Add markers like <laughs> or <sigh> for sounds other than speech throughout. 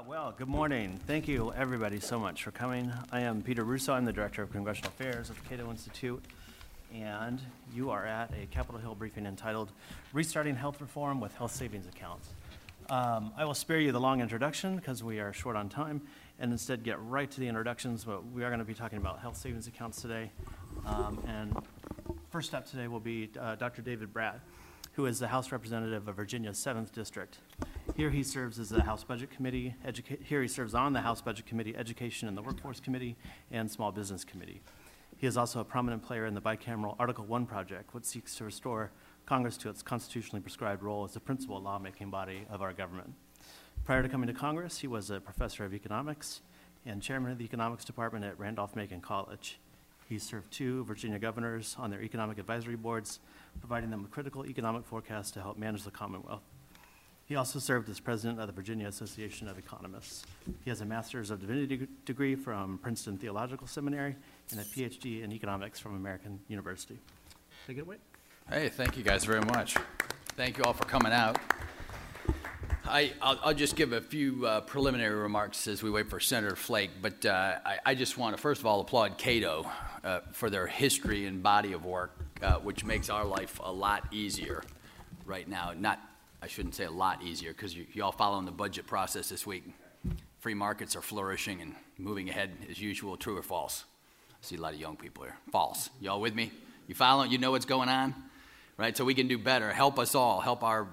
Uh, well, good morning. Thank you, everybody, so much for coming. I am Peter Russo. I'm the Director of Congressional Affairs at the Cato Institute. And you are at a Capitol Hill briefing entitled Restarting Health Reform with Health Savings Accounts. Um, I will spare you the long introduction because we are short on time and instead get right to the introductions. But we are going to be talking about health savings accounts today. Um, and first up today will be uh, Dr. David Brat, who is the House Representative of Virginia's 7th District. Here he serves as the House Budget Committee, educa- here he serves on the House Budget Committee, Education and the Workforce Committee, and Small Business Committee. He is also a prominent player in the bicameral Article 1 project, which seeks to restore Congress to its constitutionally prescribed role as the principal lawmaking body of our government. Prior to coming to Congress, he was a professor of economics and chairman of the economics department at Randolph Macon College. He served two Virginia governors on their economic advisory boards, providing them with critical economic forecasts to help manage the Commonwealth. He also served as president of the Virginia Association of Economists. He has a master's of divinity degree from Princeton Theological Seminary and a PhD in economics from American University. Take it away. Hey, thank you guys very much. Thank you all for coming out. I, will just give a few uh, preliminary remarks as we wait for Senator Flake, but uh, I, I, just want to first of all applaud Cato uh, for their history and body of work, uh, which makes our life a lot easier right now. Not, I shouldn't say a lot easier, because you, you all following the budget process this week. Free markets are flourishing and moving ahead as usual. True or false? I see a lot of young people here. False. Y'all with me? You following? You know what's going on? Right? So we can do better. Help us all. Help our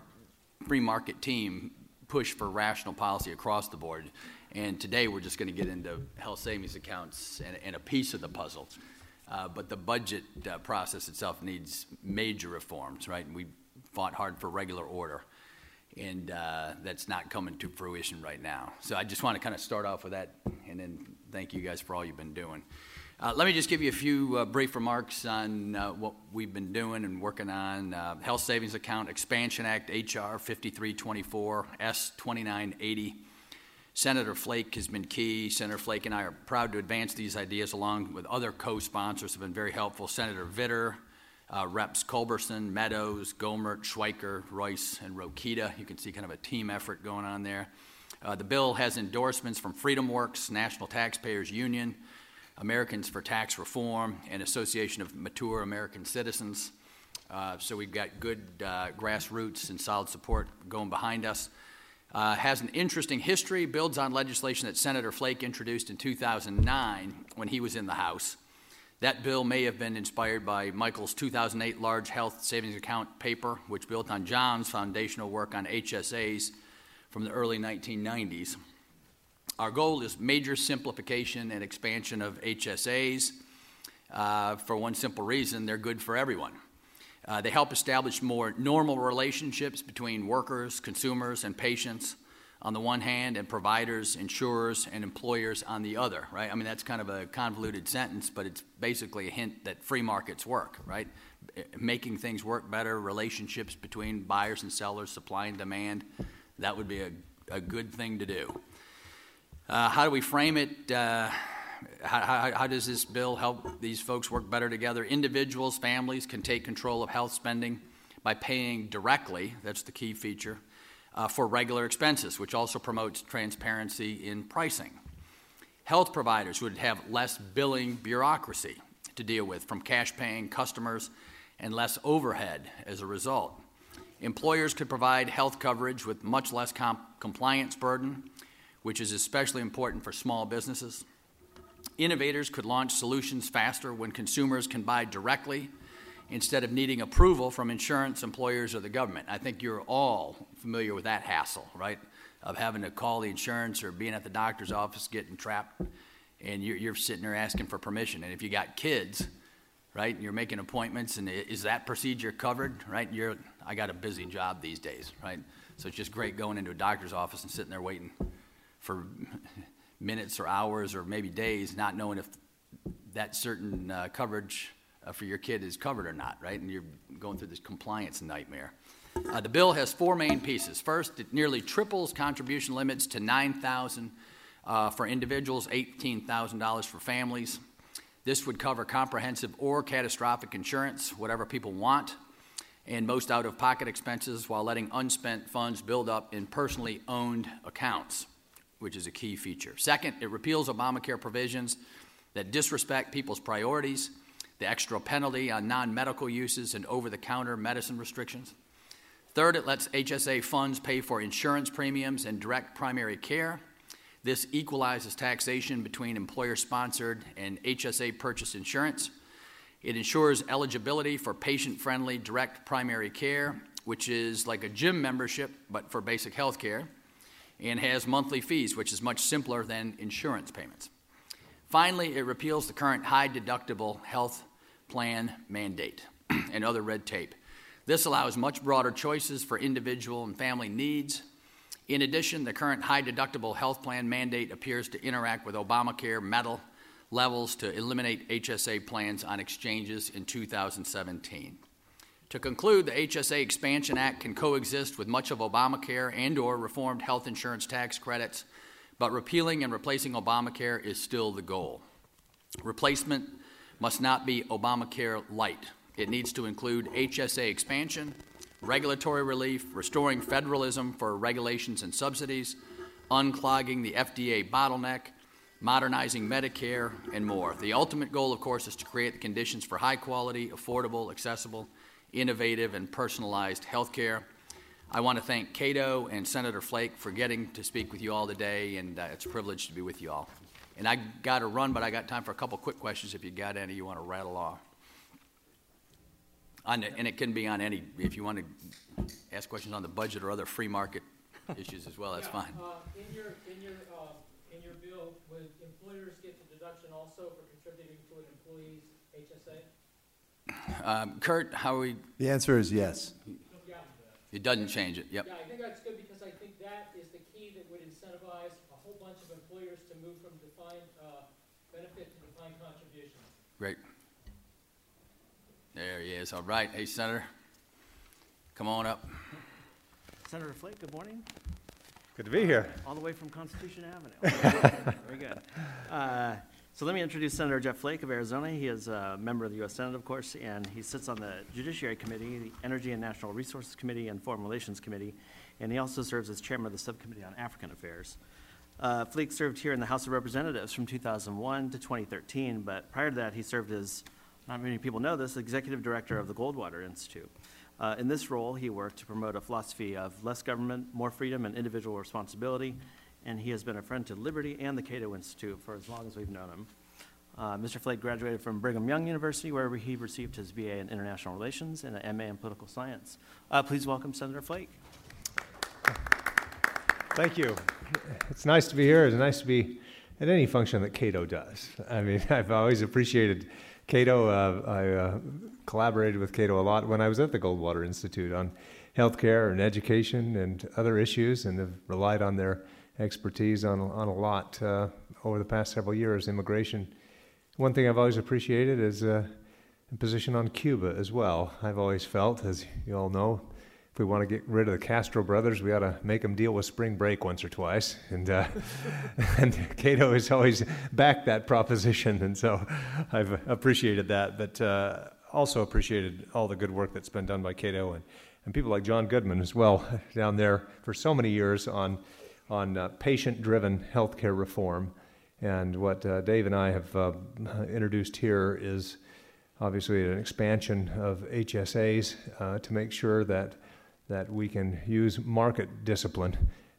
free market team push for rational policy across the board. And today we're just going to get into health savings accounts and, and a piece of the puzzle. Uh, but the budget uh, process itself needs major reforms, right? And we fought hard for regular order, and uh, that's not coming to fruition right now. So I just want to kind of start off with that, and then thank you guys for all you've been doing. Uh, let me just give you a few uh, brief remarks on uh, what we've been doing and working on. Health Savings Account Expansion Act, H.R. 5324, S 2980. Senator Flake has been key. Senator Flake and I are proud to advance these ideas along with other co sponsors have been very helpful. Senator Vitter, uh, Reps Culberson, Meadows, Gohmert, Schweikert, Royce, and Rokita. You can see kind of a team effort going on there. Uh, the bill has endorsements from Freedom Works, National Taxpayers Union, Americans for Tax Reform, and Association of Mature American Citizens. Uh, so we've got good uh, grassroots and solid support going behind us. Uh, has an interesting history, builds on legislation that Senator Flake introduced in 2009 when he was in the House. That bill may have been inspired by Michael's 2008 large health savings account paper, which built on John's foundational work on HSAs from the early 1990s. Our goal is major simplification and expansion of HSAs uh, for one simple reason they're good for everyone. Uh, they help establish more normal relationships between workers, consumers, and patients on the one hand, and providers, insurers, and employers on the other, right? I mean, that's kind of a convoluted sentence, but it's basically a hint that free markets work, right? Making things work better, relationships between buyers and sellers, supply and demand, that would be a, a good thing to do. Uh, how do we frame it? Uh, how, how, how, does this bill help these folks work better together? Individuals, families can take control of health spending by paying directly, that's the key feature, uh, for regular expenses, which also promotes transparency in pricing. Health providers would have less billing bureaucracy to deal with from cash paying customers and less overhead as a result. Employers could provide health coverage with much less comp- compliance burden which is especially important for small businesses. Innovators could launch solutions faster when consumers can buy directly instead of needing approval from insurance employers or the government. I think you're all familiar with that hassle, right? Of having to call the insurance or being at the doctor's office getting trapped and you're, you're sitting there asking for permission. And if you got kids, right, and you're making appointments and is that procedure covered, right? You're, I got a busy job these days, right? So it's just great going into a doctor's office and sitting there waiting for minutes or hours or maybe days, not knowing if that certain uh, coverage uh, for your kid is covered or not, right? And you're going through this compliance nightmare. Uh, the bill has four main pieces. First, it nearly triples contribution limits to 9000 uh, for individuals, $18,000 for families. This would cover comprehensive or catastrophic insurance, whatever people want, and most out of pocket expenses while letting unspent funds build up in personally owned accounts which is a key feature. Second, it repeals Obamacare provisions that disrespect people's priorities, the extra penalty on non medical uses, and over the counter medicine restrictions. Third, it lets HSA funds pay for insurance premiums and direct primary care. This equalizes taxation between employer sponsored and HSA purchased insurance. It ensures eligibility for patient friendly direct primary care, which is like a gym membership but for basic health care, and has monthly fees, which is much simpler than insurance payments. Finally, it repeals the current high deductible health plan mandate <clears throat> and other red tape. This allows much broader choices for individual and family needs. In addition, the current high deductible health plan mandate appears to interact with Obamacare metal levels to eliminate HSA plans on exchanges in 2017. To conclude, the HSA Expansion Act can coexist with much of Obamacare and or reformed health insurance tax credits, but repealing and replacing Obamacare is still the goal. Replacement must not be Obamacare light. It needs to include HSA expansion, regulatory relief, restoring federalism for regulations and subsidies, unclogging the FDA bottleneck, modernizing Medicare, and more. The ultimate goal, of course, is to create the conditions for high quality, affordable, accessible, innovative, and personalized health care. I want to thank Cato and Senator Flake for getting to speak with you all today, and uh, it's a privilege to be with you all. And I got to run, but I got time for a couple quick questions if you got any you want to rattle off. On the, and it can be on any, if you want to ask questions on the budget or other free market <laughs> issues as well, that's Yeah, fine. uh, In your, in your, uh, in your bill, would employers get the deduction also for contributing to an employee's HSA? Um, Kurt, how are we, The answer is yes. It doesn't change it, yep. yeah, I think that's good because I think that is the key that would incentivize a whole bunch of employers to move from defined, uh, benefit to defined contribution. Great. There he is. All right. Hey, Senator. Come on up. Senator Flake, good morning. Good to be here. all the way from Constitution Avenue. <laughs> Very good. Uh, So let me introduce Senator Jeff Flake of Arizona. He is a member of the U.S. Senate, of course, and he sits on the Judiciary Committee, the Energy and Natural Resources Committee, and Foreign Relations Committee, and he also serves as chairman of the Subcommittee on African Affairs. Uh, Flake served here in the House of Representatives from 2001 to 2013, but prior to that, he served as, not many people know this, executive director of the Goldwater Institute. Uh, in this role, he worked to promote a philosophy of less government, more freedom, and individual responsibility, and he has been a friend to Liberty and the Cato Institute for as long as we've known him. Uh, Mr. Flake graduated from Brigham Young University, where he received his BA in International Relations and an MA in Political Science. Uh, please welcome Senator Flake. Thank you. It's nice to be here. It's nice to be at any function that Cato does. I mean, <laughs> I've always appreciated Cato. Uh, I uh, collaborated with Cato a lot when I was at the Goldwater Institute on healthcare and education and other issues, and have relied on their expertise on, on a lot uh, over the past several years. Immigration. One thing I've always appreciated is uh, a position on Cuba as well. I've always felt, as you all know, if we want to get rid of the Castro brothers, we ought to make them deal with spring break once or twice. And, uh, <laughs> and Cato has always backed that proposition, and so I've appreciated that. But uh, also appreciated all the good work that's been done by Cato and, and people like John Goodman as well down there for so many years on, on uh, patient driven healthcare reform. And what uh, Dave and I have uh, introduced here is obviously an expansion of HSAs uh, to make sure that that we can use market discipline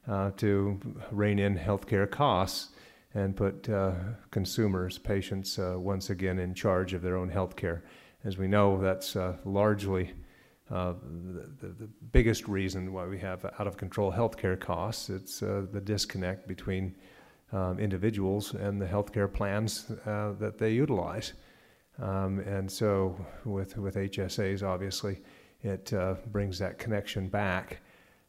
uh, to rein in healthcare costs and put uh, consumers, patients, once again in charge of their own healthcare. As we know, that's largely uh, the, the, biggest reason why we have out of control healthcare costs. It's uh, the disconnect between um, individuals and the healthcare plans that they utilize. Um, and so, with, with HSAs, obviously, it uh, brings that connection back.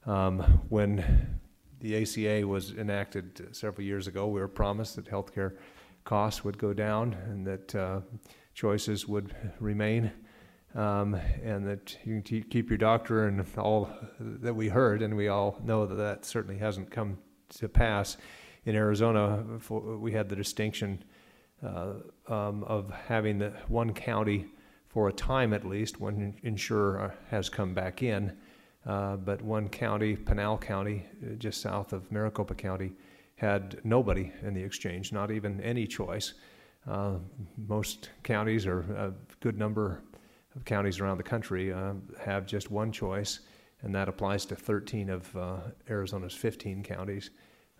Um, when the ACA was enacted several years ago, we were promised that healthcare costs would go down and that uh, choices would remain, um, and that you can keep your doctor and all that we heard, and we all know that that certainly hasn't come to pass. In Arizona, we had the distinction uh, um, of having the one county for a time at least, one insurer has come back in. Uh, but one county, Pinal County, uh, just south of Maricopa County, had nobody in the exchange, not even any choice. Uh, most counties, or a good number counties around the country, uh, have just one choice, and that applies to 13 of uh, Arizona's 15 counties.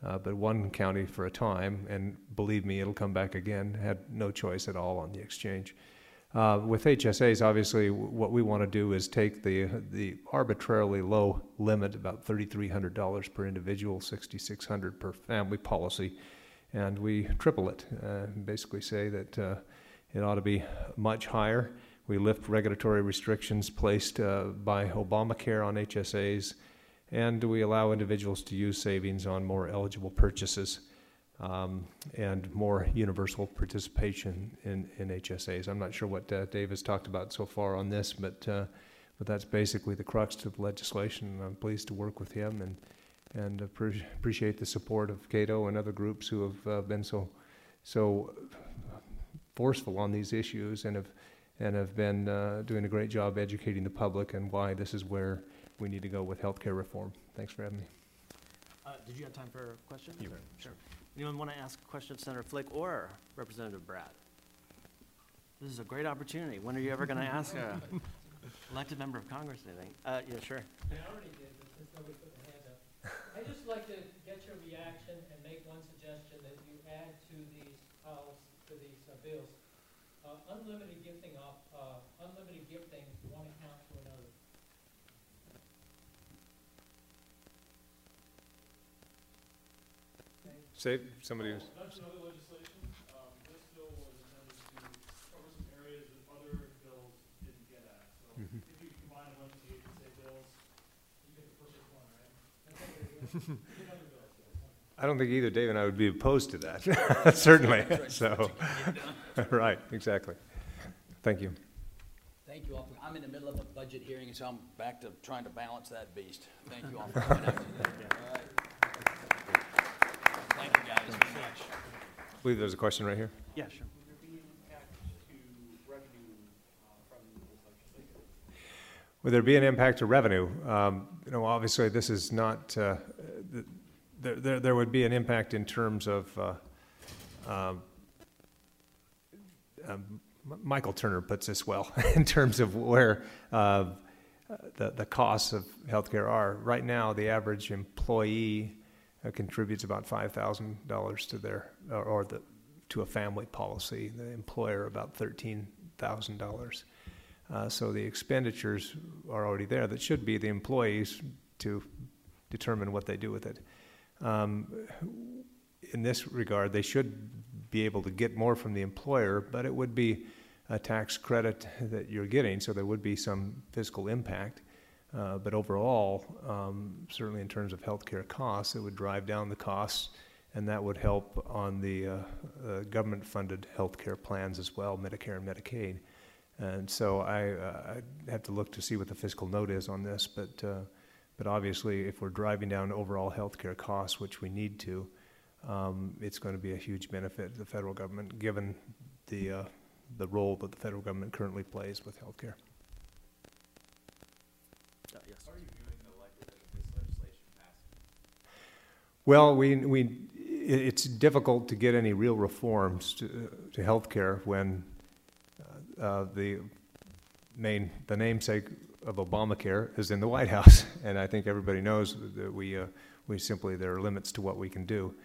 Uh, but one county for a time, and believe me, it'll come back again, had no choice at all on the exchange. Uh, with HSAs, obviously, w- what we want to do is take the the arbitrarily low limit, about $3,300 per individual, 6,600 per family policy, and we triple it. Uh, basically, say that uh, it ought to be much higher. We lift regulatory restrictions placed uh, by Obamacare on HSAs, and we allow individuals to use savings on more eligible purchases um, and more universal participation in, in HSAs. I'm not sure what uh, Dave has talked about so far on this, but uh, but that's basically the crux of the legislation. I'm pleased to work with him and and appre- appreciate the support of Cato and other groups who have uh, been so so forceful on these issues and have and have been uh, doing a great job educating the public and why this is where we need to go with healthcare reform. Thanks for having me. Uh, Did you have time for questions? Sure. Anyone want to ask a question of Senator Flake or Representative Brat? This is a great opportunity. When are you ever going to ask <laughs> a elected member of Congress anything? Uh, yeah, sure. I already did, but since nobody put their hand up. I'd just like to get your reaction and make one suggestion that you add to these policies, to these uh, bills. Uh, unlimited gifting off, uh, unlimited gifting one account to another. Say somebody who's. That's another legislation. Um, this bill was intended to cover some areas that other bills didn't get at. So Mhm. if you combine a bunch of the HSA bills, you get the perfect one, right? <laughs> <laughs> Get other bills, yes. I don't think either Dave and I would be opposed to that, <laughs> certainly, so, <laughs> right, exactly. Thank you. Thank you all. for- I'm in the middle of a budget hearing, so I'm back to trying to balance that beast. Thank you all for coming out today. All right. Thank you guys very much. I believe there's a question right here. Yeah, sure. Would there be an impact to revenue uh, from this legislation? Would there be an impact to revenue? Um, You know, obviously, this is not, uh, th- there, there there would be an impact in terms of, uh, um, um, Michael Turner puts this well, <laughs> in terms of where uh, the, the costs of healthcare are. Right now, the average employee uh, contributes about $5,000 to their, or- or the, to a family policy. The employer about $13,000. Uh, So the expenditures are already there. That should be the employees to determine what they do with it. Um, In this regard, they should be able to get more from the employer, but it would be a tax credit that you're getting, so there would be some fiscal impact. Uh, But overall, um, certainly in terms of healthcare costs, it would drive down the costs, and that would help on the uh, uh, government-funded healthcare plans as well, Medicare and Medicaid. And so I, uh, I'd have to look to see what the fiscal note is on this, but, uh, but obviously, if we're driving down overall healthcare costs, which we need to, um, it's going to be a huge benefit to the federal government, given the, uh, the role that the federal government currently plays with healthcare. Well, we, we, it's difficult to get any real reforms to, to healthcare when uh, uh, the main, the namesake of Obamacare is in the White House. <laughs> And I think everybody knows that we, uh, we simply, there are limits to what we can do.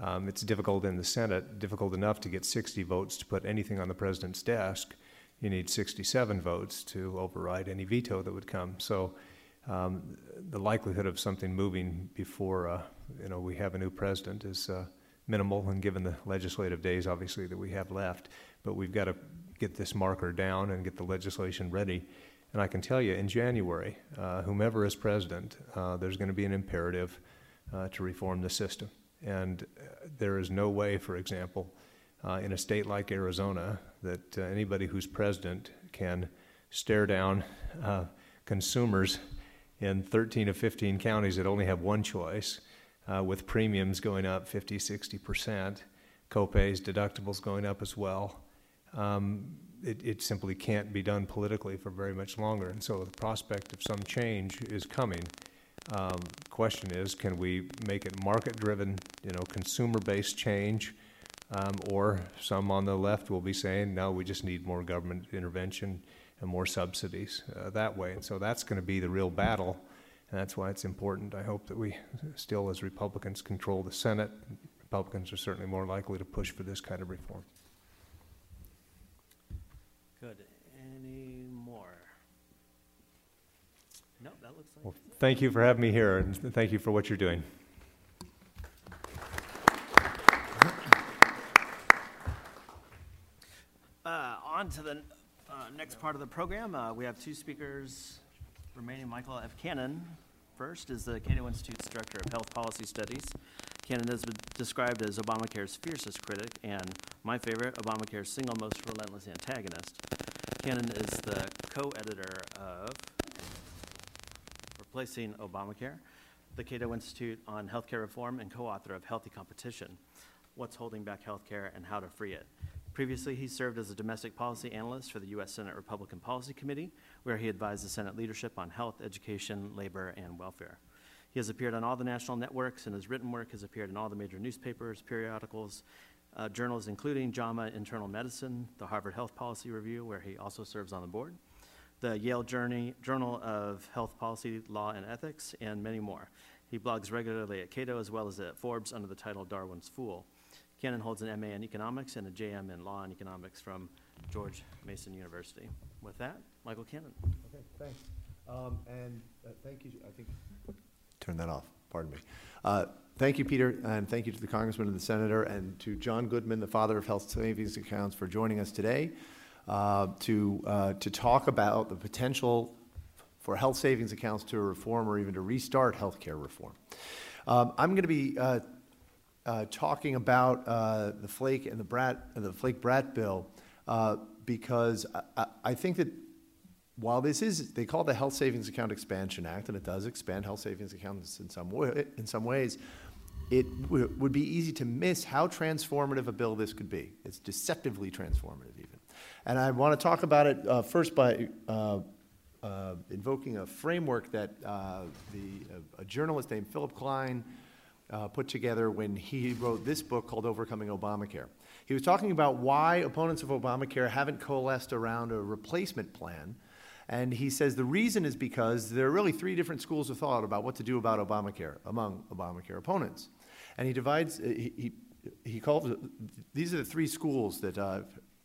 Um, it's difficult in the Senate, difficult enough to get 60 votes to put anything on the president's desk. You need 67 votes to override any veto that would come. So um, the likelihood of something moving before uh, you know we have a new president is uh, minimal, and given the legislative days, obviously that we have left, but we've got to get this marker down and get the legislation ready. And I can tell you, in January, uh, whomever is president, uh, there's going to be an imperative uh, to reform the system. And uh, there is no way, for example, uh, in a state like Arizona, that uh, anybody who's president can stare down consumers in 13 of 15 counties that only have one choice, with premiums going up 50, 60 percent, copays, deductibles going up as well. Um, it, it simply can't be done politically for very much longer. And so the prospect of some change is coming. Um, question is, can we make it market-driven, you know, consumer-based change? Um, or some on the left will be saying, no, we just need more government intervention and more subsidies uh, that way. And so that's going to be the real battle. And that's why it's important. I hope that we still, as Republicans, control the Senate. Republicans are certainly more likely to push for this kind of reform. Good. Any more? No, that looks like. Well, thank you for having me here, and thank you for what you're doing. Uh, on to the uh, next part of the program. Uh, we have two speakers remaining. Michael F. Cannon, first, is the Cato Institute's Director of Health Policy Studies. Has been described as Obamacare's fiercest critic and my favorite, Obamacare's single most relentless antagonist. Cannon is the co-editor of Replacing Obamacare, the Cato Institute on Healthcare Reform, and co-author of Healthy Competition, What's Holding Back Healthcare and How to Free It. Previously, he served as a domestic policy analyst for the U.S. Senate Republican Policy Committee, where he advised the Senate leadership on health, education, labor, and welfare. He has appeared on all the national networks, and his written work has appeared in all the major newspapers, periodicals, uh, journals, including JAMA Internal Medicine, the Harvard Health Policy Review, where he also serves on the board, the Yale Journey, Journal of Health Policy, Law, and Ethics, and many more. He blogs regularly at Cato as well as at Forbes under the title Darwin's Fool. Cannon holds an MA in economics and a JM in law and economics from George Mason University. With that, Michael Cannon. Okay, thanks. Um, And uh, thank you, I think, turn that off, pardon me. Uh, Thank you, Peter, and thank you to the Congressman and the Senator, and to John Goodman, the father of health savings accounts, for joining us today uh, to, uh, to talk about the potential for health savings accounts to reform or even to restart healthcare reform. Um, I'm going to be uh, uh, talking about uh, the Flake and the Brat, the Flake Brat bill uh, because I, I, I think that while this is, they call the Health Savings Account Expansion Act, and it does expand health savings accounts in some way, in some ways, it w- would be easy to miss how transformative a bill this could be. It's deceptively transformative, even. And I want to talk about it uh, first by uh, uh, invoking a framework that uh, the, a journalist named Philip Klein uh, put together when he wrote this book called Overcoming Obamacare. He was talking about why opponents of Obamacare haven't coalesced around a replacement plan. And he says the reason is because there are really three different schools of thought about what to do about Obamacare among Obamacare opponents. And he divides, he, he, he calls, these are the three schools that, uh,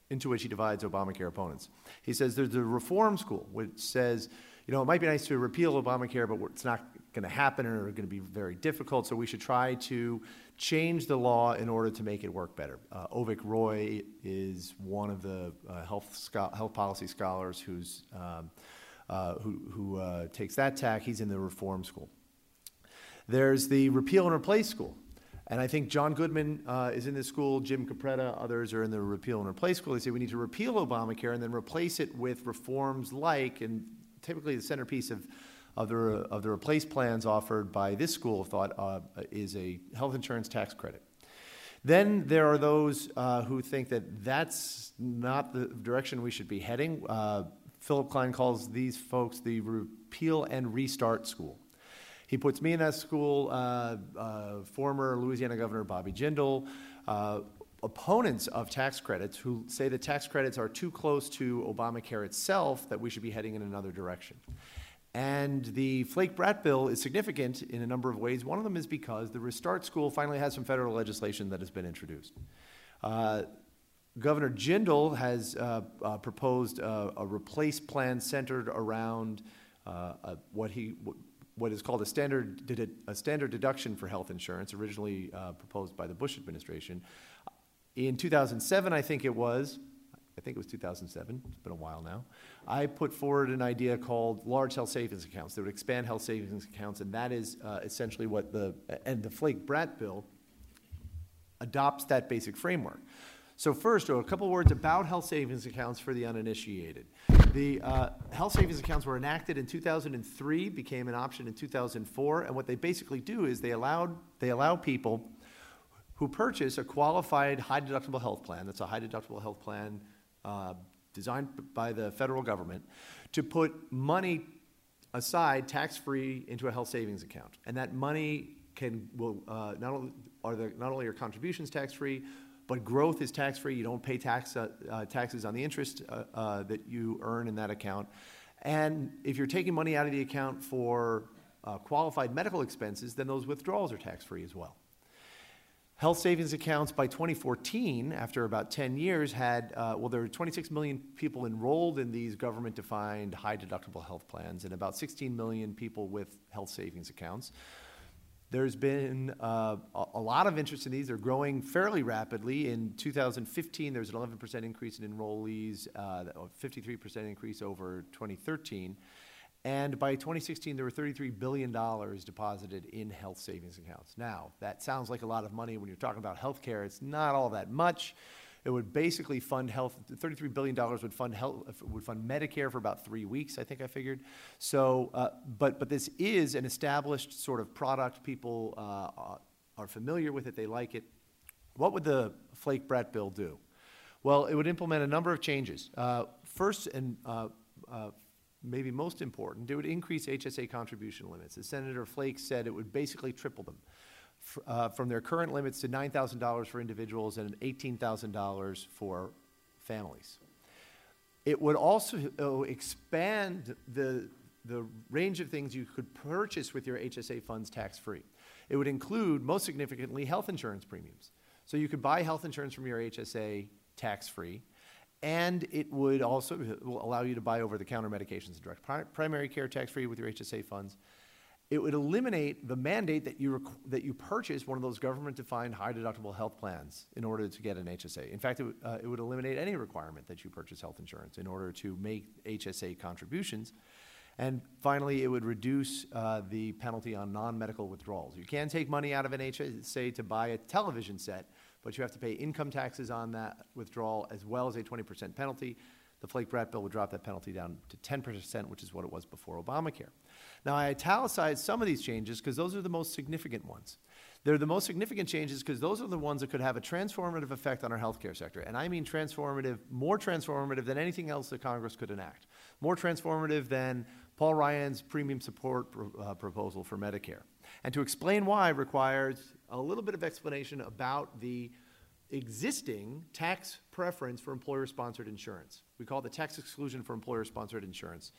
into which he divides Obamacare opponents. He says there's the reform school, which says, you know, it might be nice to repeal Obamacare, but it's not going to happen or going to be very difficult, so we should try to change the law in order to make it work better. Uh, Avik Roy is one of the uh, health, scho- health policy scholars who's, um, uh, who, who uh, takes that tack. He's in the reform school. There's the repeal and replace school. And I think John Goodman uh, is in this school, Jim Capretta, others are in the repeal and replace school. They say we need to repeal Obamacare and then replace it with reforms like, and typically the centerpiece of, of, the, of the replace plans offered by this school of thought uh, is a health insurance tax credit. Then there are those uh, who think that that's not the direction we should be heading. Uh, Philip Klein calls these folks the repeal and restart school. He puts me in that school, uh, uh, former Louisiana Governor Bobby Jindal, uh, opponents of tax credits who say that tax credits are too close to Obamacare itself, that we should be heading in another direction. And the Flake Brat bill is significant in a number of ways. One of them is because the Restart School finally has some federal legislation that has been introduced. Uh, Governor Jindal has uh, uh, proposed a, a replace plan centered around uh, a, what he what is called a standard a standard deduction for health insurance, originally uh, proposed by the Bush administration. In 2007, I think it was, I think it was 2007, it's been a while now, I put forward an idea called large health savings accounts that would expand health savings accounts, and that is uh, essentially what the, and the Flake Brat bill adopts that basic framework. So, first, a couple words about health savings accounts for the uninitiated. The uh, health savings accounts were enacted in 2003, became an option in 2004, and what they basically do is they allowed they allow people who purchase a qualified high deductible health plan. That's a high deductible health plan uh, designed by the federal government to put money aside tax-free into a health savings account. And that money can, will, uh, not only, are not only are contributions tax-free, but growth is tax-free. You don't pay tax, uh, uh, taxes on the interest uh, uh, that you earn in that account. And if you're taking money out of the account for uh, qualified medical expenses, then those withdrawals are tax-free as well. Health savings accounts by 2014, after about 10 years, had, uh, well, there were 26 million people enrolled in these government defined high deductible health plans and about 16 million people with health savings accounts. There's been uh, a, lot of interest in these. They're growing fairly rapidly. In 2015, there was an 11% increase in enrollees, uh, a 53% increase over 2013. And by 2016, there were $33 billion deposited in health savings accounts. Now, that sounds like a lot of money when you're talking about healthcare. It's not all that much. It would basically fund health. $33 billion would fund health, would fund Medicare for about three weeks. I think I figured. So, uh, but but this is an established sort of product. People uh, are familiar with it. They like it. What would the Flake Brat bill do? Well, it would implement a number of changes. Uh, first, and uh, uh, maybe most important, it would increase HSA contribution limits. As Senator Flake said, it would basically triple them uh, from their current limits to $9,000 for individuals and $18,000 for families. It would also uh, expand the, the range of things you could purchase with your HSA funds tax free. It would include, most significantly, health insurance premiums. So you could buy health insurance from your HSA tax free, and it would also will allow you to buy over the counter medications and direct primary care tax free with your HSA funds it would eliminate the mandate that you, that you purchase one of those government-defined high-deductible health plans in order to get an HSA. In fact, it, would- uh, it would eliminate any requirement that you purchase health insurance in order to make HSA contributions. And finally, it would reduce uh, the penalty on non-medical withdrawals. You can take money out of an HSA to buy a television set, but you have to pay income taxes on that withdrawal as well as a 20% penalty. The Flake Brat bill would drop that penalty down to 10%, which is what it was before Obamacare. Now, I italicized some of these changes because those are the most significant ones. They're the most significant changes because those are the ones that could have a transformative effect on our healthcare sector. And I mean transformative, more transformative than anything else that Congress could enact. More transformative than Paul Ryan's premium support pro, uh, proposal for Medicare. And to explain why requires a little bit of explanation about the existing tax preference for employer sponsored insurance. We call it the tax exclusion for employer sponsored insurance.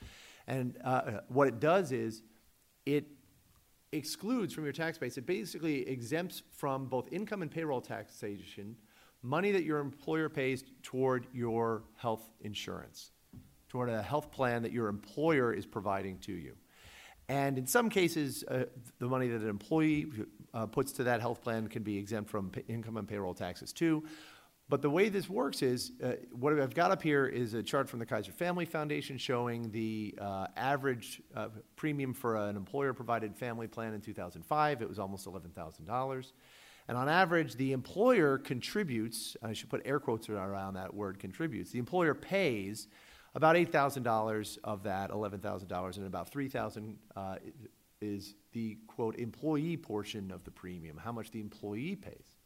And uh, what it does is it excludes from your tax base, it basically exempts from both income and payroll taxation money that your employer pays toward your health insurance, toward a health plan that your employer is providing to you. And in some cases, uh, the money that an employee uh, puts to that health plan can be exempt from income and payroll taxes too. But the way this works is, uh, what I've got up here is a chart from the Kaiser Family Foundation showing the uh, average uh, premium for an employer-provided family plan in 2005. It was almost $11,000. And on average, the employer contributes, I should put air quotes around that word contributes, the employer pays about $8,000 of that $11,000 and about 3000 uh, is the quote employee portion of the premium, how much the employee pays.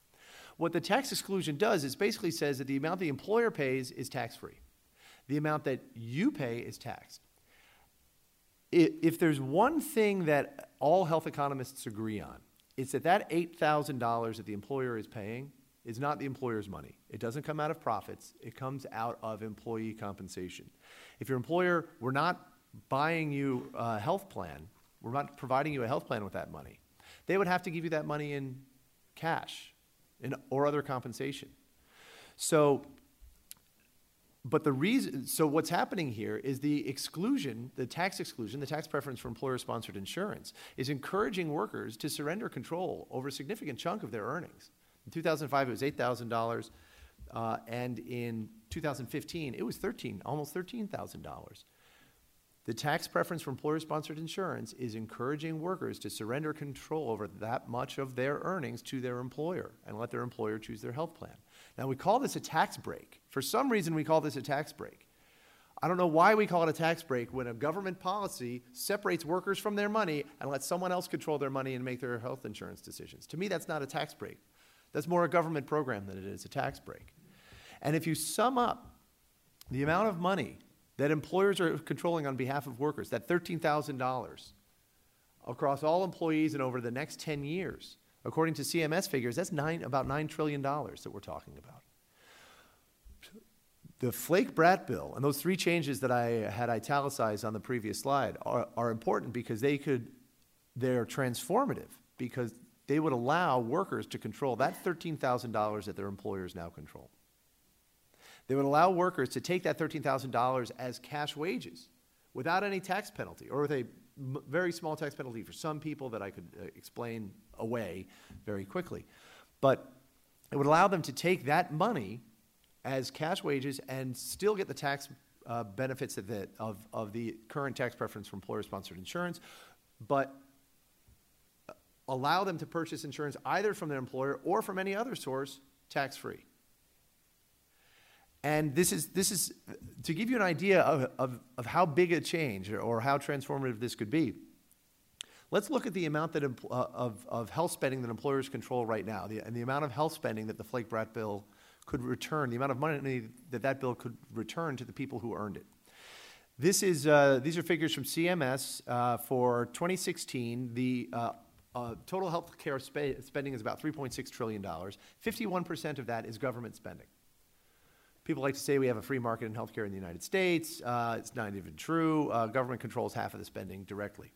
What the tax exclusion does is basically says that the amount the employer pays is tax free. The amount that you pay is taxed. If there's one thing that all health economists agree on, it's that that $8,000 that the employer is paying is not the employer's money. It doesn't come out of profits, it comes out of employee compensation. If your employer were not buying you a health plan, we're not providing you a health plan with that money, they would have to give you that money in cash and, or other compensation. So, but the reason, so what's happening here is the exclusion, the tax exclusion, the tax preference for employer sponsored insurance is encouraging workers to surrender control over a significant chunk of their earnings. In 2005, it was $8,000, uh, and in 2015, it was 13, almost $13,000. The tax preference for employer sponsored insurance is encouraging workers to surrender control over that much of their earnings to their employer and let their employer choose their health plan. Now, we call this a tax break. For some reason, we call this a tax break. I don't know why we call it a tax break when a government policy separates workers from their money and lets someone else control their money and make their health insurance decisions. To me, that's not a tax break. That's more a government program than it is a tax break. And if you sum up the amount of money that employers are controlling on behalf of workers, that $13,000 across all employees and over the next 10 years, according to CMS figures, that's nine, about $9 trillion that we're talking about. The Flake Brat bill and those three changes that I had italicized on the previous slide are, are important because they could, they're transformative because they would allow workers to control that $13,000 that their employers now control. They would allow workers to take that $13,000 as cash wages without any tax penalty or with a very small tax penalty for some people that I could uh, explain away very quickly. But it would allow them to take that money as cash wages and still get the tax uh, benefits of the, of, of the current tax preference for employer sponsored insurance, but allow them to purchase insurance either from their employer or from any other source tax free. And this is, this is to give you an idea of, of, of how big a change or, or how transformative this could be. Let's look at the amount that, empl- uh, of, of health spending that employers control right now, the, and the amount of health spending that the Flake Brat bill could return, the amount of money that that bill could return to the people who earned it. This is, uh, these are figures from CMS uh, for 2016. The uh, uh, total health care spe- spending is about $3.6 trillion. 51% of that is government spending. People like to say we have a free market in healthcare in the United States. Uh, it's not even true. Uh, government controls half of the spending directly.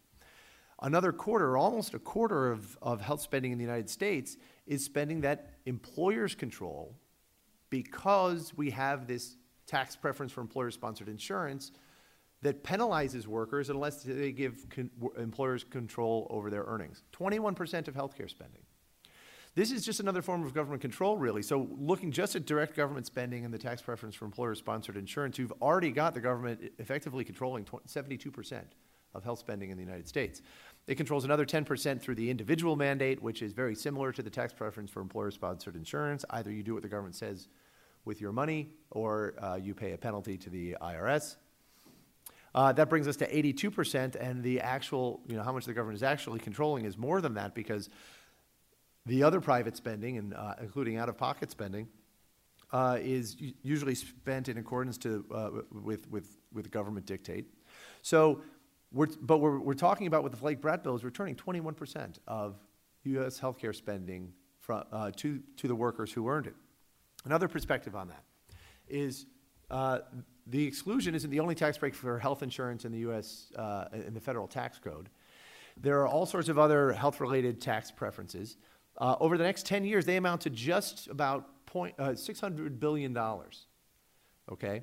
Another quarter, almost a quarter of, of health spending in the United States, is spending that employers control because we have this tax preference for employer sponsored insurance that penalizes workers unless they give con- employers control over their earnings. 21% of healthcare spending. This is just another form of government control, really. So, looking just at direct government spending and the tax preference for employer sponsored insurance, you've already got the government effectively controlling 72% of health spending in the United States. It controls another 10% through the individual mandate, which is very similar to the tax preference for employer sponsored insurance. Either you do what the government says with your money or uh, you pay a penalty to the IRS. Uh, that brings us to 82%, and the actual, you know, how much the government is actually controlling is more than that because the other private spending, and uh, including out-of-pocket spending, uh, is usually spent in accordance to uh, with with with government dictate. So, we're, but we're, we're talking about with the Flake Brat bill is returning 21% of U.S. healthcare spending from, uh, to to the workers who earned it. Another perspective on that is uh, the exclusion isn't the only tax break for health insurance in the U.S. Uh, in the federal tax code. There are all sorts of other health-related tax preferences. Uh, over the next 10 years, they amount to just about point, uh, $600 billion. Okay?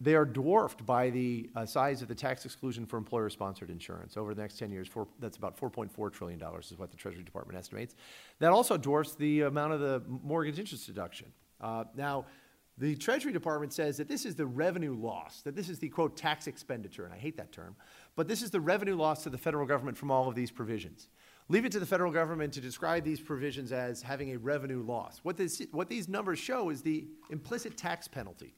They are dwarfed by the uh, size of the tax exclusion for employer sponsored insurance. Over the next 10 years, four, that's about $4.4 trillion, is what the Treasury Department estimates. That also dwarfs the amount of the mortgage interest deduction. Uh, now, the Treasury Department says that this is the revenue loss, that this is the quote tax expenditure, and I hate that term, but this is the revenue loss to the federal government from all of these provisions. Leave it to the federal government to describe these provisions as having a revenue loss. What, this, what these numbers show is the implicit tax penalty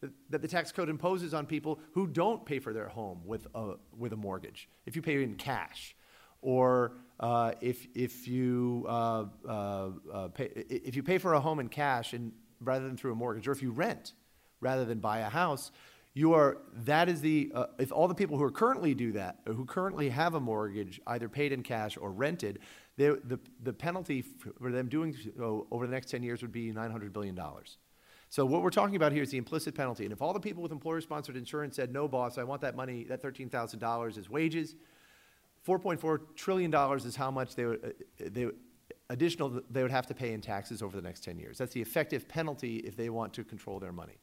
that, that the tax code imposes on people who don't pay for their home with a, with a mortgage, if you pay in cash, or uh, if, if, you, uh, uh, uh pay, if you pay for a home in cash and, rather than through a mortgage, or if you rent rather than buy a house, you are that is the uh, if all the people who are currently do that who currently have a mortgage either paid in cash or rented the the penalty for them doing so over the next 10 years would be 900 billion dollars. So what we're talking about here is the implicit penalty. And if all the people with employer sponsored insurance said no boss i want that money that $13000 as wages 4.4 trillion dollars is how much they would, uh, they additional they would have to pay in taxes over the next 10 years. That's the effective penalty if they want to control their money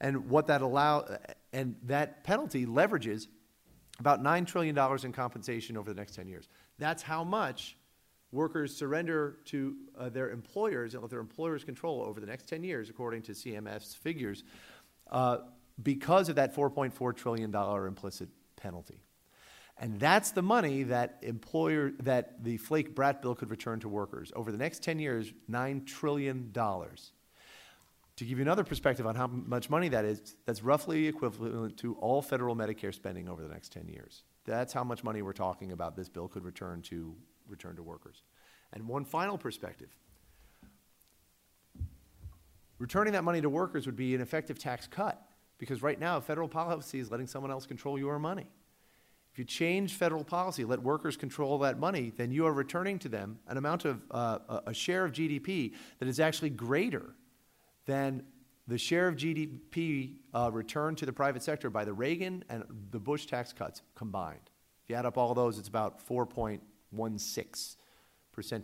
and what that allow and that penalty leverages about $9 trillion in compensation over the next 10 years. That's how much workers surrender to uh, their employers and let their employers control over the next 10 years, according to CMS figures, uh, because of that $4.4 trillion implicit penalty. And that's the money that employer that the Flake Brat bill could return to workers over the next 10 years, $9 trillion. To give you another perspective on how much money that is, that's roughly equivalent to all federal Medicare spending over the next 10 years. That's how much money we're talking about this bill could return to, return to workers. And one final perspective. Returning that money to workers would be an effective tax cut Because right now, federal policy is letting someone else control your money. If you change federal policy, let workers control that money, then you are returning to them an amount of, uh, a- a share of GDP that is actually greater than the share of GDP uh, returned to the private sector by the Reagan and the Bush tax cuts combined. If you add up all those, it's about 4.16%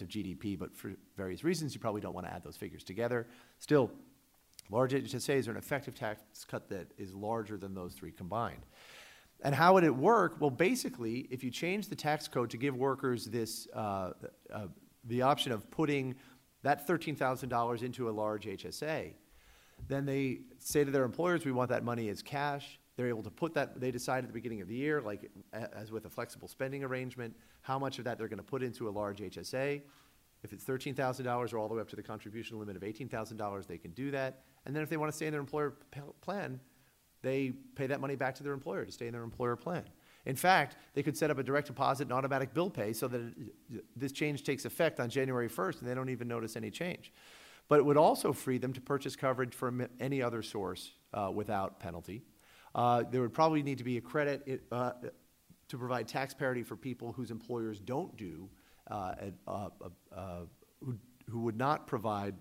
of GDP, but for various reasons, you probably don't want to add those figures together. Still, large HSAs are an effective tax cut that is larger than those three combined. And how would it work? Well, basically, if you change the tax code to give workers this, uh, uh, the option of putting that $13,000 into a large HSA, then they say to their employers, we want that money as cash. They're able to put that, they decide at the beginning of the year, like as with a flexible spending arrangement, how much of that they're going to put into a large HSA. If it's $13,000 or all the way up to the contribution limit of $18,000, they can do that. And then if they want to stay in their employer p- plan, they pay that money back to their employer to stay in their employer plan. In fact, they could set up a direct deposit and automatic bill pay so that it- this change takes effect on January 1st and they don't even notice any change. But it would also free them to purchase coverage from any other source uh, without penalty. Uh, there would probably need to be a credit it, uh, to provide tax parity for people whose employers don't do, uh, uh, who, who would not provide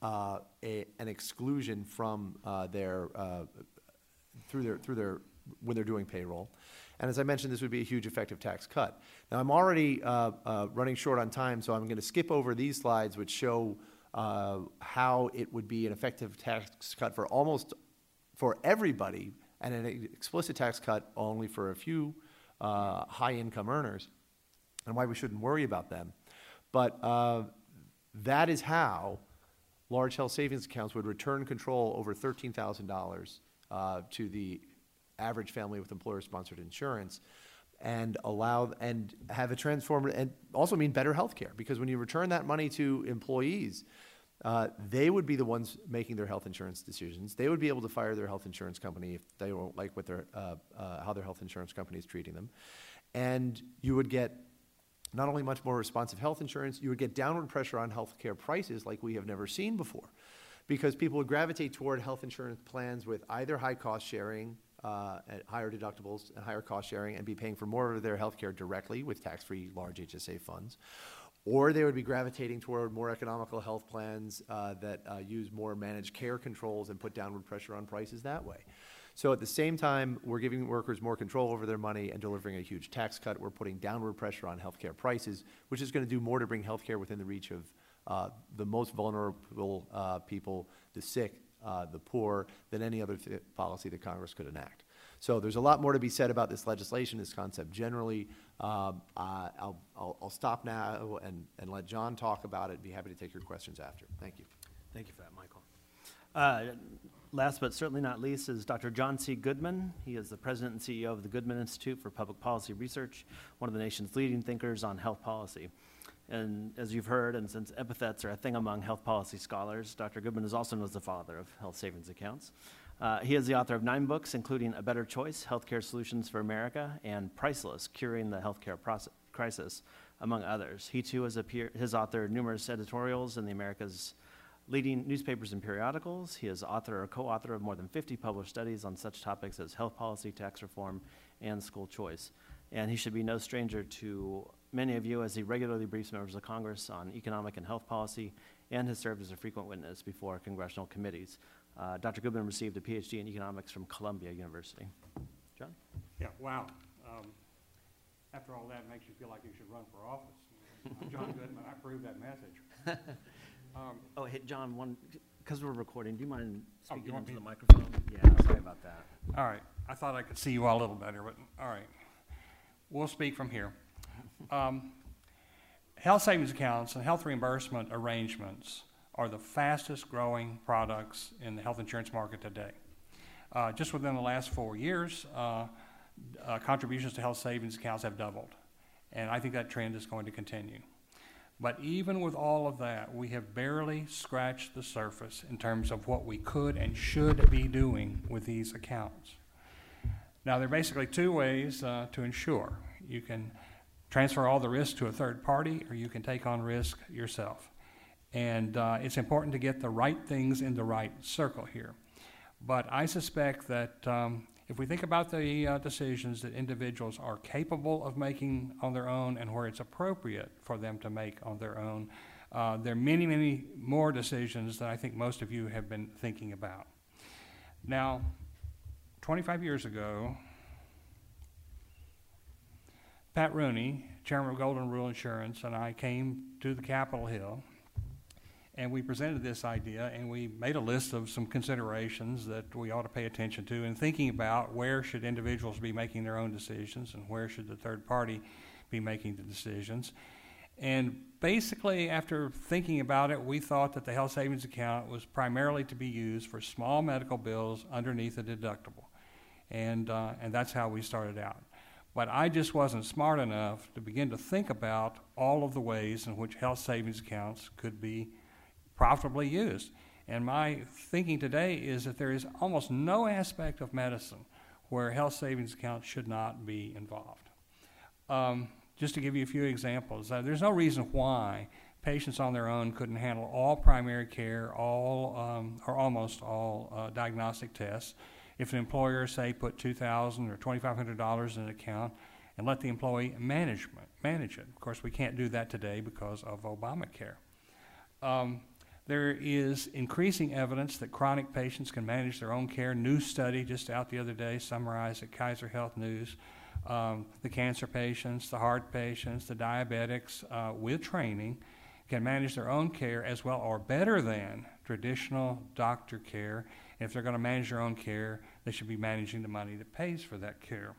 uh, a, an exclusion from their through their through their when they're doing payroll. And as I mentioned, this would be a huge effective tax cut. Now I'm already uh, uh, running short on time, so I'm going to skip over these slides, which show uh, how it would be an effective tax cut for almost for everybody, and an explicit tax cut only for a few uh, high-income earners, and why we shouldn't worry about them. But uh, that is how large health savings accounts would return control over $13,000 uh, to the average family with employer-sponsored insurance and allow and have a transformative and also mean better health care because when you return that money to employees uh, they would be the ones making their health insurance decisions. They would be able to fire their health insurance company if they don't like what their uh, uh, how their health insurance company is treating them. And you would get not only much more responsive health insurance, you would get downward pressure on health care prices like we have never seen before. Because people would gravitate toward health insurance plans with either high cost sharing, uh, at higher deductibles and higher cost sharing, and be paying for more of their health care directly with tax free large HSA funds. Or they would be gravitating toward more economical health plans uh, that uh, use more managed care controls and put downward pressure on prices that way. So at the same time, we're giving workers more control over their money and delivering a huge tax cut. We're putting downward pressure on healthcare prices, which is going to do more to bring healthcare within the reach of uh, the most vulnerable uh, people, the sick, uh, the poor, than any other th- policy that Congress could enact. So there's a lot more to be said about this legislation, this concept generally. Um, I- I'll, I'll, I'll stop now and, and let John talk about it. Be happy to take your questions after. Thank you. Thank you for that, Michael. Uh, Last but certainly not least is Dr. John C. Goodman. He is the president and CEO of the Goodman Institute for Public Policy Research, one of the nation's leading thinkers on health policy. And as you've heard, and since epithets are a thing among health policy scholars, Dr. Goodman is also known as the father of health savings accounts. Uh, he is the author of nine books, including A Better Choice, Healthcare Solutions for America, and Priceless, Curing the Healthcare Proce- Crisis, among others. He too has, appear- has authored numerous editorials in the America's leading newspapers and periodicals. He is author or co-author of more than 50 published studies on such topics as health policy, tax reform, and school choice. And he should be no stranger to many of you as he regularly briefs members of Congress on economic and health policy and has served as a frequent witness before congressional committees. Uh, Dr. Goodman received a PhD in economics from Columbia University. John? Yeah, wow. Um, After all that, makes you feel like you should run for office. I'm John Goodman, I approve that message. <laughs> Um, Oh, hey, John, one, because we're recording, do you mind Oh, you speaking want into the microphone? Yeah, sorry about that. All right, I thought I could see you all a little better, but, all right. We'll speak from here. Um, Health savings accounts and health reimbursement arrangements are the fastest growing products in the health insurance market today. Uh, Just within the last four years, uh, uh, contributions to health savings accounts have doubled, and I think that trend is going to continue. But even with all of that, we have barely scratched the surface in terms of what we could and should be doing with these accounts. Now, there are basically two ways uh, to insure. You can transfer all the risk to a third party, or you can take on risk yourself. And uh, it's important to get the right things in the right circle here. But I suspect that um, if we think about the uh, decisions that individuals are capable of making on their own and where it's appropriate for them to make on their own, uh, there are many, many more decisions that I think most of you have been thinking about. Now, 25 years ago, Pat Rooney, chairman of Golden Rule Insurance, and I came to the Capitol Hill and we presented this idea and we made a list of some considerations that we ought to pay attention to in thinking about where should individuals be making their own decisions and where should the third party be making the decisions. And basically, after thinking about it, we thought that the health savings account was primarily to be used for small medical bills underneath a deductible. And, uh, and that's how we started out. But I just wasn't smart enough to begin to think about all of the ways in which health savings accounts could be profitably used. And my thinking today is that there is almost no aspect of medicine where health savings accounts should not be involved. Um, just to give you a few examples, uh, there's no reason why patients on their own couldn't handle all primary care, all um, or almost all uh, diagnostic tests. If an employer, say, put 2,000 or $2,500 in an account and let the employee management manage it. Of course, we can't do that today because of Obamacare. Um, there is increasing evidence that chronic patients can manage their own care. New study just out the other day, summarized at Kaiser Health News. Um, the cancer patients, the heart patients, the diabetics uh, with training can manage their own care as well or better than traditional doctor care. And if they're going to manage their own care, they should be managing the money that pays for that care.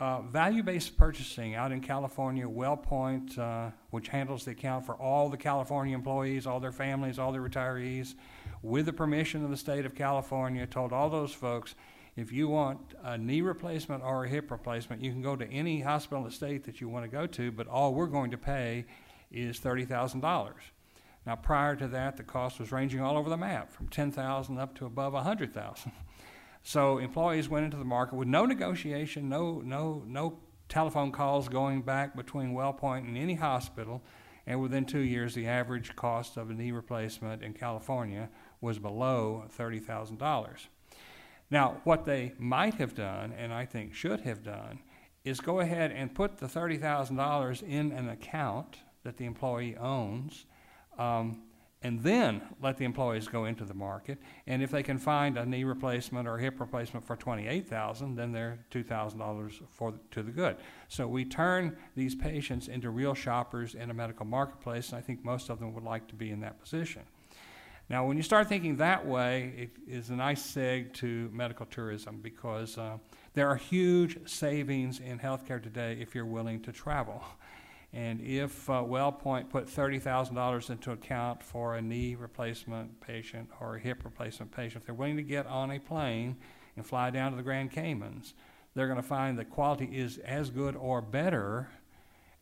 Uh, value-based purchasing out in California, WellPoint, uh, which handles the account for all the California employees, all their families, all their retirees, with the permission of the state of California, told all those folks, if you want a knee replacement or a hip replacement, you can go to any hospital in the state that you want to go to, but all we're going to pay is $30,000. Now, prior to that, the cost was ranging all over the map, from 10,000 up to above 100,000. <laughs> So employees went into the market with no negotiation, no, no, no telephone calls going back between WellPoint and any hospital. And within two years, the average cost of a knee replacement in California was below $30,000. Now, what they might have done, and I think should have done, is go ahead and put the $30,000 in an account that the employee owns. Um, and then let the employees go into the market. And if they can find a knee replacement or hip replacement for twenty-eight thousand, then they're two thousand dollars for to the good. So we turn these patients into real shoppers in a medical marketplace, and I think most of them would like to be in that position. Now, when you start thinking that way, it is a nice seg to medical tourism because uh, there are huge savings in healthcare today if you're willing to travel. And if uh, WellPoint put $30,000 into account for a knee replacement patient or a hip replacement patient, if they're willing to get on a plane and fly down to the Grand Caymans, they're going to find the quality is as good or better,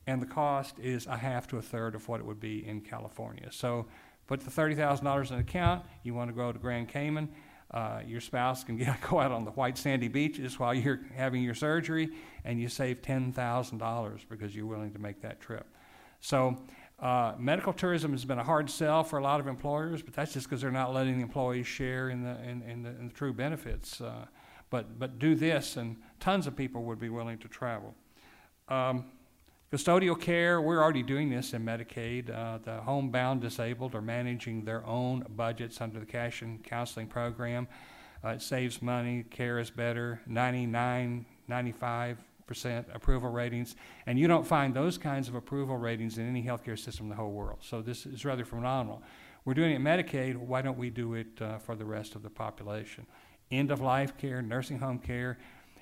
and the cost is a half to a third of what it would be in California. So put the $30,000 in account. You want to go to Grand Cayman. Uh, your spouse can get, <laughs> go out on the white sandy beaches while you're having your surgery, and you save $10,000 because you're willing to make that trip. So, uh, medical tourism has been a hard sell for a lot of employers, but that's just because they're not letting the employees share in the, in, in the, in the true benefits. Uh, but, but do this, and tons of people would be willing to travel. Um, Custodial care, we're already doing this in Medicaid. Uh, the homebound disabled are managing their own budgets under the cash and counseling program. Uh, it saves money, care is better, 99, 95% approval ratings. And you don't find those kinds of approval ratings in any healthcare system in the whole world. So this is rather phenomenal. We're doing it in Medicaid. Why don't we do it uh, for the rest of the population? End of life care, nursing home care,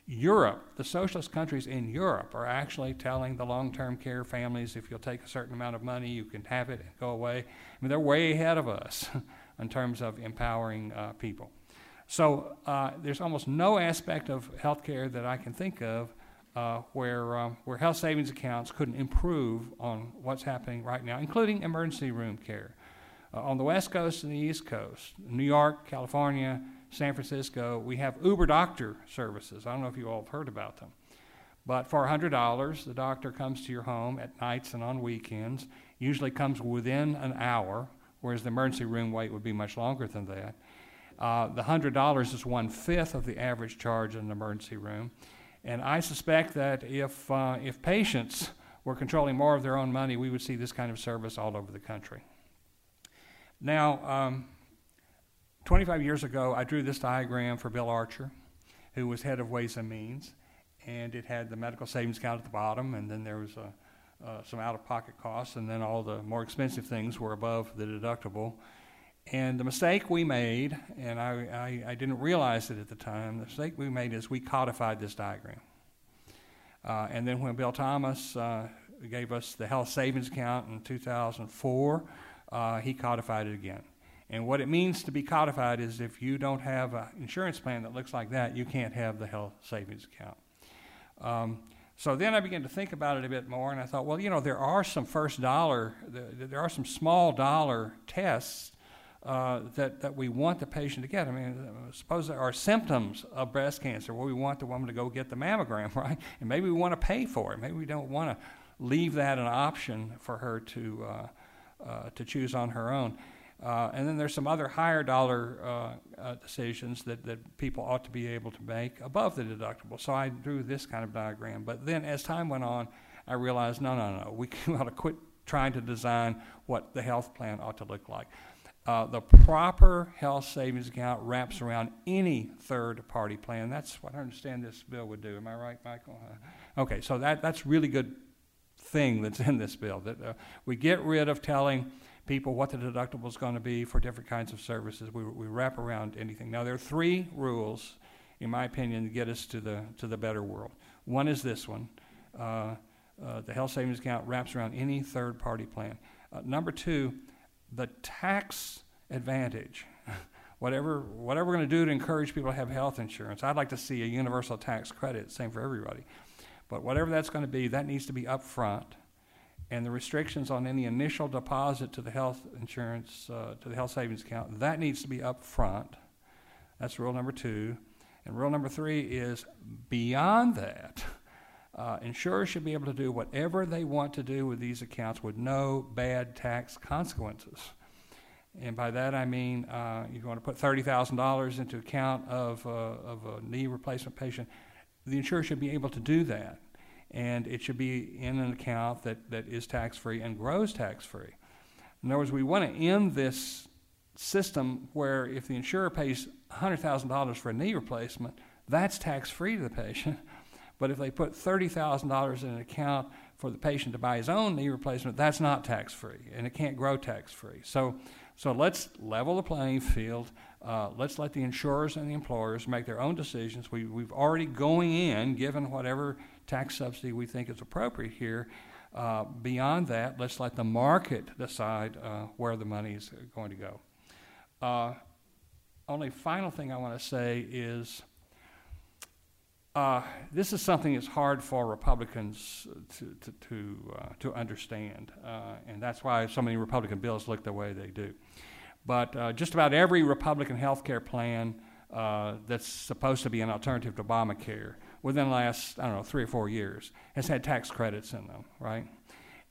Europe, the socialist countries in Europe are actually telling the long term care families if you'll take a certain amount of money, you can have it and go away. I mean, they're way ahead of us <laughs> in terms of empowering uh, people. So uh, there's almost no aspect of healthcare that I can think of uh, where, um, where health savings accounts couldn't improve on what's happening right now, including emergency room care. Uh, on the West Coast and the East Coast, New York, California, San Francisco, we have Uber doctor services. I don't know if you all have heard about them. But for $100, the doctor comes to your home at nights and on weekends, usually comes within an hour, whereas the emergency room wait would be much longer than that. Uh, the hundred dollars is one fifth of the average charge in an emergency room, and I suspect that if uh, if patients were controlling more of their own money, we would see this kind of service all over the country. Now, um, 25 years ago, I drew this diagram for Bill Archer, who was head of Ways and Means, and it had the medical savings account at the bottom, and then there was a, uh, some out-of-pocket costs, and then all the more expensive things were above the deductible. And the mistake we made, and I, I, I didn't realize it at the time, the mistake we made is we codified this diagram. Uh, and then when Bill Thomas uh, gave us the health savings account in 2004, uh, he codified it again. And what it means to be codified is if you don't have an insurance plan that looks like that, you can't have the health savings account. Um, so then I began to think about it a bit more, and I thought, well, you know, there are some first dollar, there are some small dollar tests uh, that, that we want the patient to get. I mean, suppose there are symptoms of breast cancer where we want the woman to go get the mammogram, <laughs> right? And maybe we want to pay for it. Maybe we don't want to leave that an option for her to, uh, uh, to choose on her own. Uh, and then there's some other higher dollar uh, uh, decisions that, that people ought to be able to make above the deductible. So I drew this kind of diagram. But then as time went on, I realized no, no, no, we <laughs> ought to quit trying to design what the health plan ought to look like. Uh, the proper health savings account wraps around any third party plan. That's what I understand this bill would do. Am I right, Michael? Uh, okay, so that, that's really good thing that's in this bill. That uh, we get rid of telling people what the deductible is going to be for different kinds of services. We, we wrap around anything. Now there are three rules, in my opinion, to get us to the to the better world. One is this one: uh, uh, the health savings account wraps around any third-party plan. Uh, number two, the tax advantage. <laughs> whatever whatever we're going to do to encourage people to have health insurance, I'd like to see a universal tax credit, same for everybody. But whatever that's going to be, that needs to be up front and the restrictions on any initial deposit to the health insurance, uh, to the health savings account, that needs to be up front. That's rule number two. And rule number three is beyond that, uh, insurers should be able to do whatever they want to do with these accounts with no bad tax consequences. And by that I mean, uh, if you want to put $30,000 into account of, uh, of a knee replacement patient, the insurer should be able to do that and it should be in an account that, that is tax free and grows tax free. In other words, we want to end this system where if the insurer pays $100,000 for a knee replacement, that's tax free to the patient. <laughs> But if they put $30,000 in an account for the patient to buy his own knee replacement, that's not tax free and it can't grow tax free. So, so let's level the playing field. Uh, let's let the insurers and the employers make their own decisions. We, we've already going in, given whatever tax subsidy we think is appropriate here. Uh, beyond that, let's let the market decide uh, where the money is going to go. Uh, only final thing I want to say is uh, this is something that's hard for Republicans to, to, to, uh, to understand, uh, and that's why so many Republican bills look the way they do. But just about every Republican health care plan that's supposed to be an alternative to Obamacare within the last, I don't know, three or four years has had tax credits in them, right?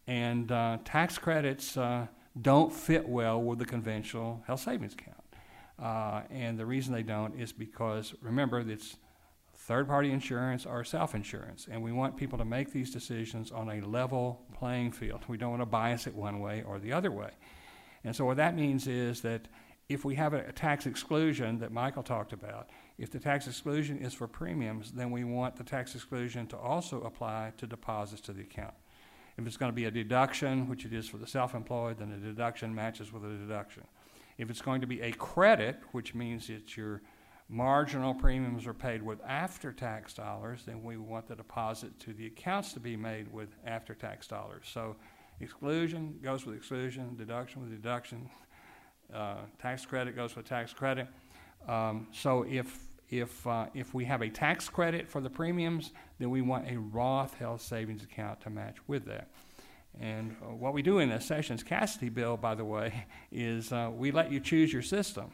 And uh, tax credits uh, don't fit well with the conventional health savings account. Uh, and the reason they don't is because, remember, it's third party insurance or self insurance. And we want people to make these decisions on a level playing field. We don't want to bias it one way or the other way. And so, what that means is that if we have a, a tax exclusion that Michael talked about, if the tax exclusion is for premiums, then we want the tax exclusion to also apply to deposits to the account. If it's going to be a deduction, which it is for the self-employed, then the deduction matches with a deduction. If it's going to be a credit, which means that your marginal premiums are paid with after-tax dollars, then we want the deposit to the accounts to be made with after-tax dollars. So exclusion goes with exclusion, deduction with deduction, uh, tax credit goes with tax credit. Um, so if if uh, if we have a tax credit for the premiums, then we want a Roth health savings account to match with that. And uh, what we do in the Sessions Cassidy bill, by the way, <laughs> is uh, we let you choose your system.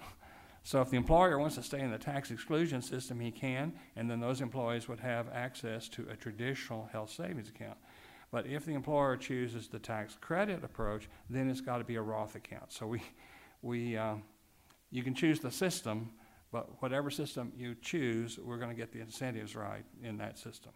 So if the employer wants to stay in the tax exclusion system, he can, and then those employees would have access to a traditional health savings account. But if the employer chooses the tax credit approach, then it's got to be a Roth account. So we, we, uh, you can choose the system, But whatever system you choose, we're going to get the incentives right in that system.